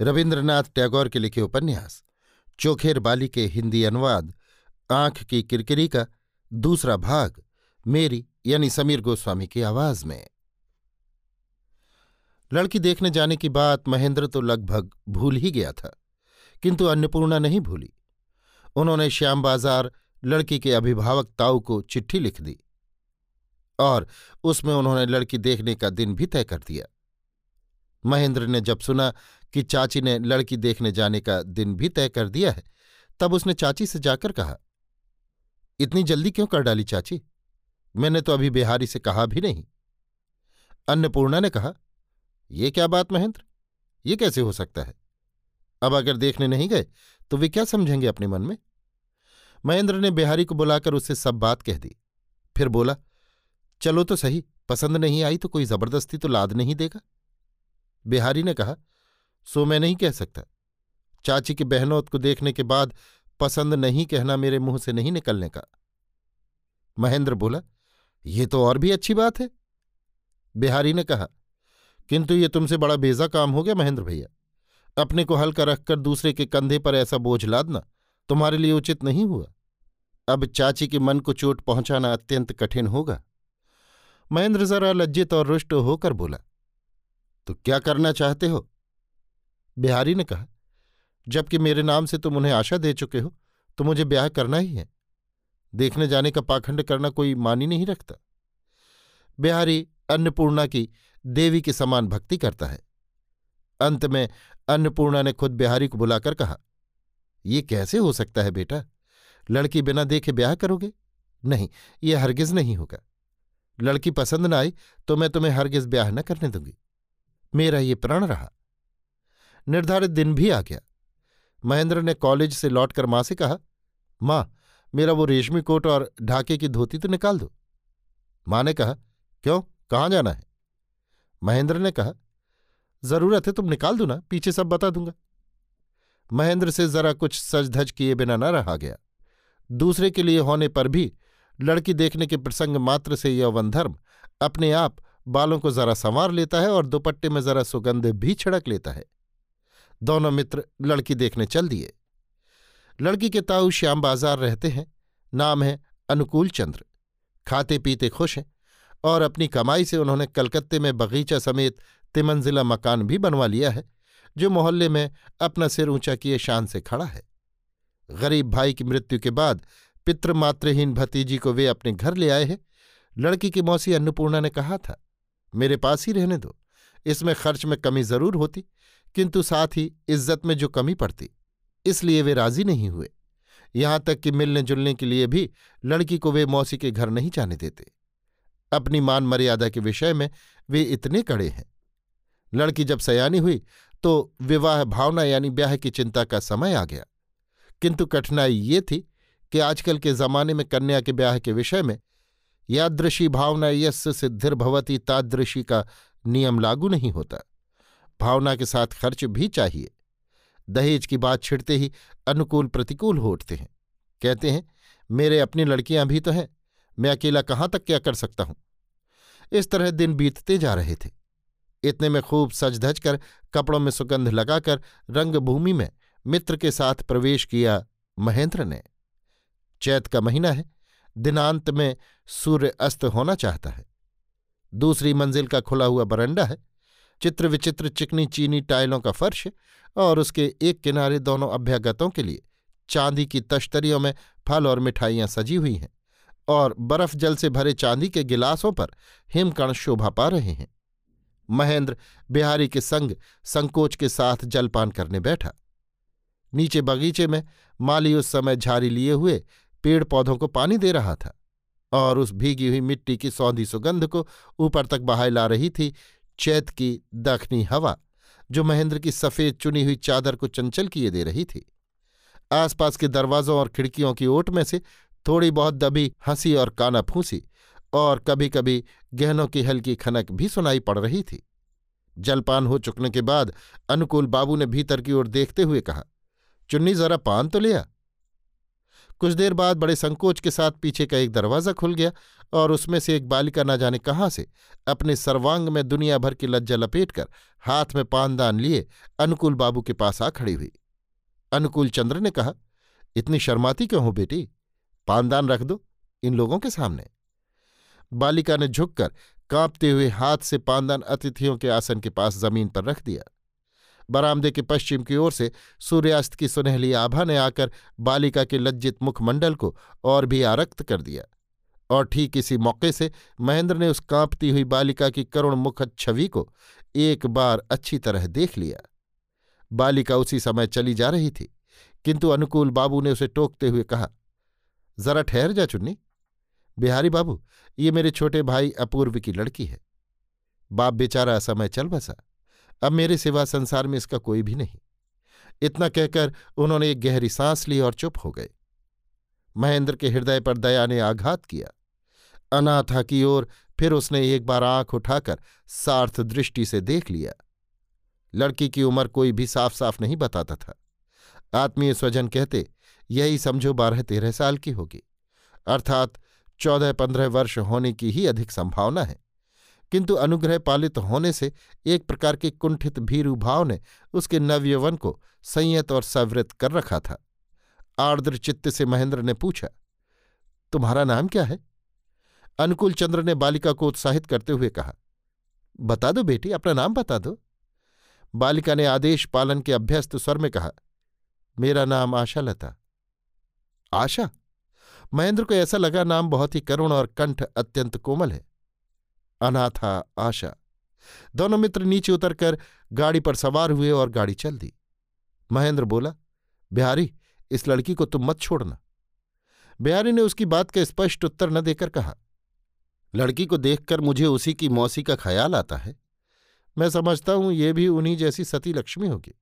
रविन्द्रनाथ टैगोर के लिखे उपन्यास, चोखेर बाली के हिंदी अनुवाद, आँख की किरकिरी का दूसरा भाग, मेरी यानी समीर गोस्वामी की आवाज़ में। लड़की देखने जाने की बात महेंद्र तो लगभग भूल ही गया था, किंतु अन्नपूर्णा नहीं भूली। उन्होंने श्याम बाज़ार लड़की के अभिभावक ताऊ को चिट्ठी लिख दी और उसमें उन्होंने लड़की देखने का दिन भी तय कर दिया। महेंद्र ने जब सुना कि चाची ने लड़की देखने जाने का दिन भी तय कर दिया है, तब उसने चाची से जाकर कहा, इतनी जल्दी क्यों कर डाली चाची? मैंने तो अभी बिहारी से कहा भी नहीं। अन्नपूर्णा ने कहा, ये क्या बात महेंद्र? ये कैसे हो सकता है? अब अगर देखने नहीं गए तो वे क्या समझेंगे अपने मन में? महेंद्र ने बिहारी को बुलाकर उससे सब बात कह दी। फिर बोला, चलो तो सही, पसंद नहीं आई तो कोई ज़बरदस्ती तो लाद नहीं देगा। बिहारी ने कहा, सो मैं नहीं कह सकता। चाची की बहनोत को देखने के बाद पसंद नहीं कहना मेरे मुँह से नहीं निकलने का। महेंद्र बोला, ये तो और भी अच्छी बात है। बिहारी ने कहा, किंतु ये तुमसे बड़ा बेजा काम हो गया महेंद्र भैया। अपने को हल्का रखकर दूसरे के कंधे पर ऐसा बोझ लादना तुम्हारे लिए उचित नहीं हुआ। अब चाची के मन को चोट पहुंचाना अत्यंत कठिन होगा। महेंद्र जरा लज्जित और रुष्ट होकर बोला तो क्या करना चाहते हो? बिहारी ने कहा, जबकि मेरे नाम से तुम उन्हें आशा दे चुके हो तो मुझे ब्याह करना ही है। देखने जाने का पाखंड करना कोई मानी नहीं रखता। बिहारी अन्नपूर्णा की देवी के समान भक्ति करता है। अंत में अन्नपूर्णा ने खुद बिहारी को बुलाकर कहा, ये कैसे हो सकता है बेटा? लड़की बिना देखे ब्याह करोगे? नहीं, ये हरगिज नहीं होगा। लड़की पसंद न आई तो मैं तुम्हें हरगिज ब्याह न करने दूँगी। मेरा ये प्रण रहा। निर्धारित दिन भी आ गया। महेंद्र ने कॉलेज से लौटकर माँ से कहा, माँ, मेरा वो रेशमी कोट और ढाके की धोती तो निकाल दो। माँ ने कहा, क्यों? कहाँ जाना है? महेंद्र ने कहा, ज़रूरत है तुम निकाल दो ना, पीछे सब बता दूँगा। महेंद्र से जरा कुछ सज धज किए बिना न रहा गया। दूसरे के लिए होने पर भी लड़की देखने के प्रसंग मात्र से यौवन धर्म अपने आप बालों को जरा संवार लेता है और दुपट्टे में जरा सुगंध भी छिड़क लेता है। दोनों मित्र लड़की देखने चल दिए। लड़की के ताऊ श्याम बाज़ार रहते हैं। नाम है अनुकूल चंद्र। खाते पीते खुश हैं और अपनी कमाई से उन्होंने कलकत्ते में बगीचा समेत तिमंजिला मकान भी बनवा लिया है, जो मोहल्ले में अपना सिर ऊँचा किए शान से खड़ा है। गरीब भाई की मृत्यु के बाद पितृमात्रहीन भतीजी को वे अपने घर ले आए हैं। लड़की की मौसी अन्नपूर्णा ने कहा था मेरे पास ही रहने दो। इसमें खर्च में कमी ज़रूर होती, किंतु साथ ही इज़्ज़त में जो कमी पड़ती, इसलिए वे राज़ी नहीं हुए। यहाँ तक कि मिलने जुलने के लिए भी लड़की को वे मौसी के घर नहीं जाने देते। अपनी मान मर्यादा के विषय में वे इतने कड़े हैं। लड़की जब सयानी हुई तो विवाह भावना यानी ब्याह की चिंता का समय आ गया। किंतु कठिनाई ये थी कि आजकल के जमाने में कन्या के ब्याह के विषय में यादृशी भावना यश सिद्धिर्भवती तादृशी का नियम लागू नहीं होता। भावना के साथ खर्च भी चाहिए। दहेज की बात छिड़ते ही अनुकूल प्रतिकूल हो उठते हैं। कहते हैं, मेरे अपनी लड़कियाँ भी तो हैं। मैं अकेला कहाँ तक क्या कर सकता हूँ? इस तरह दिन बीतते जा रहे थे। इतने में खूब सज धज कर कपड़ों में सुगंध लगाकर रंगभूमि में मित्र के साथ प्रवेश किया महेंद्र ने। चैत का महीना है। दिनांत में सूर्य अस्त होना चाहता है। दूसरी मंजिल का खुला हुआ बरंडा है। चित्र विचित्र चिकनी चीनी टाइलों का फर्श और उसके एक किनारे दोनों अभ्यागतों के लिए चांदी की तश्तरियों में फल और मिठाइयाँ सजी हुई हैं और बर्फ़ जल से भरे चांदी के गिलासों पर हिमकण शोभा पा रहे हैं। महेंद्र बिहारी के संग संकोच के साथ जलपान करने बैठा। नीचे बगीचे में माली उस समय झारी लिए हुए पेड़ पौधों को पानी दे रहा था और उस भीगी हुई मिट्टी की सौंधी सुगंध को ऊपर तक बहाई ला रही थी चैत की दखनी हवा, जो महेंद्र की सफ़ेद चुनी हुई चादर को चंचल किए दे रही थी। आसपास के दरवाजों और खिड़कियों की ओट में से थोड़ी बहुत दबी हँसी और काना फूसी और कभी कभी गहनों की हल्की खनक भी सुनाई पड़ रही थी। जलपान हो चुकने के बाद अनुकूल बाबू ने भीतर की ओर देखते हुए कहा, चुन्नी जरा पान तो लिया कुछ देर बाद बड़े संकोच के साथ पीछे का एक दरवाज़ा खुल गया और उसमें से एक बालिका न जाने कहाँ से, अपने सर्वांग में दुनिया भर की लज्जा लपेट कर हाथ में पानदान लिए अनुकूल बाबू के पास आ खड़ी हुई। अनुकूल चंद्र ने कहा, इतनी शर्माती क्यों हो बेटी? पानदान रख दो इन लोगों के सामने। बालिका ने झुककर कांपते हुए हाथ से पानदान अतिथियों के आसन के पास ज़मीन पर रख दिया। बरामदे के पश्चिम की ओर से सूर्यास्त की सुनहली आभा ने आकर बालिका के लज्जित मुखमंडल को और भी आरक्त कर दिया। और ठीक इसी मौके से महेंद्र ने उस कांपती हुई बालिका की करुण मुखद छवि को एक बार अच्छी तरह देख लिया। बालिका उसी समय चली जा रही थी, किंतु अनुकूल बाबू ने उसे टोकते हुए कहा, जरा ठहर जा चुन्नी। बिहारी बाबू, ये मेरे छोटे भाई अपूर्व की लड़की है। बाप बेचारा समय चल बसा। अब मेरे सिवा संसार में इसका कोई भी नहीं। इतना कहकर उन्होंने एक गहरी सांस ली और चुप हो गए। महेंद्र के हृदय पर दया ने आघात किया। अनाथा की ओर फिर उसने एक बार आँख उठाकर सार्थ दृष्टि से देख लिया। लड़की की उम्र कोई भी साफ़ साफ़ नहीं बताता था। आत्मीय स्वजन कहते, यही समझो बारह तेरह साल की होगी। अर्थात चौदह पंद्रह वर्ष होने की ही अधिक संभावना है। किंतु अनुग्रह पालित होने से एक प्रकार के कुंठित भीरु भाव ने उसके नवयवन को संयत और सवृत कर रखा था। आर्द्र चित्त से महेंद्र ने पूछा, तुम्हारा नाम क्या है? अनुकूल चंद्र ने बालिका को उत्साहित करते हुए कहा, बता दो बेटी, अपना नाम बता दो। बालिका ने आदेश पालन के अभ्यस्त स्वर में कहा, मेरा नाम आशा लता आशा? महेंद्र को ऐसा लगा नाम बहुत ही करुण और कंठ अत्यंत कोमल है। अनाथा आशा। दोनों मित्र नीचे उतरकर गाड़ी पर सवार हुए और गाड़ी चल दी। महेंद्र बोला, बिहारी, इस लड़की को तुम मत छोड़ना। बिहारी ने उसकी बात का स्पष्ट उत्तर न देकर कहा, लड़की को देखकर मुझे उसी की मौसी का ख्याल आता है। मैं समझता हूँ ये भी उन्हीं जैसी सती लक्ष्मी होगी।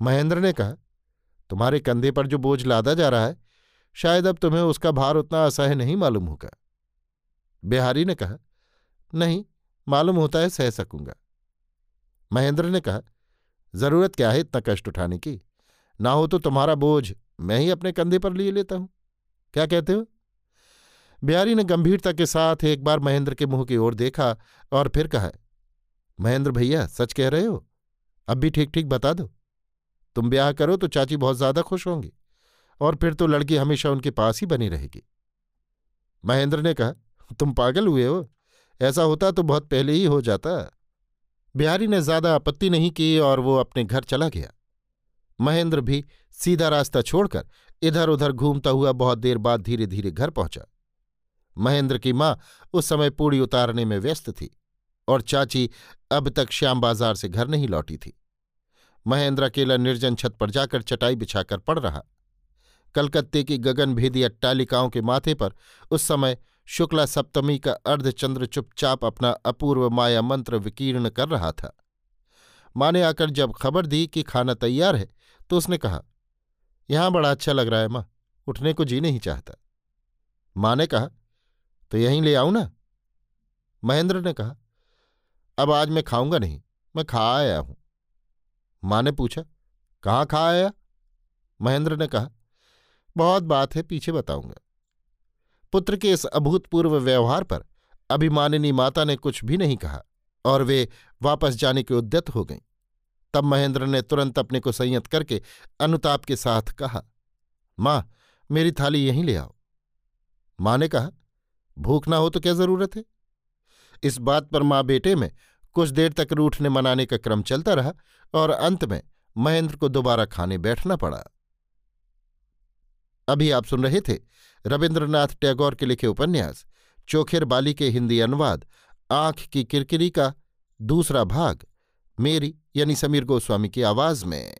महेंद्र ने कहा, तुम्हारे कंधे पर जो बोझ लादा जा रहा है, शायद अब तुम्हें उसका भार उतना असह्य नहीं मालूम होगा। बिहारी ने कहा नहीं, मालूम होता है सह सकूँगा। महेंद्र ने कहा, ज़रूरत क्या है इतना कष्ट उठाने की? ना हो तो तुम्हारा बोझ मैं ही अपने कंधे पर लिए लेता हूँ। क्या कहते हो? बिहारी ने गंभीरता के साथ एक बार महेंद्र के मुँह की ओर देखा और फिर कहा, महेंद्र भैया, सच कह रहे हो? अब भी ठीक ठीक बता दो। तुम ब्याह करो तो चाची बहुत ज़्यादा खुश होंगी और फिर तो लड़की हमेशा उनके पास ही बनी रहेगी। महेंद्र ने कहा, तुम पागल हुए हो? ऐसा होता तो बहुत पहले ही हो जाता। बिहारी ने ज़्यादा आपत्ति नहीं की और वो अपने घर चला गया। महेंद्र भी सीधा रास्ता छोड़कर इधर उधर घूमता हुआ बहुत देर बाद धीरे धीरे घर पहुँचा। महेंद्र की माँ उस समय पूड़ी उतारने में व्यस्त थी और चाची अब तक श्याम बाज़ार से घर नहीं लौटी थी। महेंद्र अकेला निर्जन छत पर जाकर चटाई बिछाकर पड़ रहा। कलकत्ते की गगनभेदी अट्टालिकाओं के माथे पर उस समय शुक्ला सप्तमी का अर्धचंद्र चुपचाप अपना अपूर्व माया मंत्र विकीर्ण कर रहा था। माँ ने आकर जब खबर दी कि खाना तैयार है तो उसने कहा, यहाँ बड़ा अच्छा लग रहा है माँ, उठने को जी नहीं चाहता। माँ ने कहा तो यहीं ले आऊँ ना? महेंद्र ने कहा, अब आज मैं खाऊँगा नहीं, मैं खा आया हूँ। माँ ने पूछा, कहाँ खा आया? महेंद्र ने कहा, बहुत बात है, पीछे बताऊँगा। पुत्र के इस अभूतपूर्व व्यवहार पर अभिमानिनी माता ने कुछ भी नहीं कहा और वे वापस जाने के उद्यत हो गईं। तब महेंद्र ने तुरंत अपने को संयत करके अनुताप के साथ कहा, माँ, मेरी थाली यहीं ले आओ। माँ ने कहा, भूख ना हो तो क्या ज़रूरत है? इस बात पर माँ बेटे में कुछ देर तक रूठने मनाने का क्रम चलता रहा और अंत में महेंद्र को दोबारा खाने बैठना पड़ा। अभी आप सुन रहे थे रविन्द्रनाथ टैगोर के लिखे उपन्यास, चोखेर बाली के हिंदी अनुवाद, आँख की किरकिरी का दूसरा भाग, मेरी यानी समीर गोस्वामी की आवाज़ में।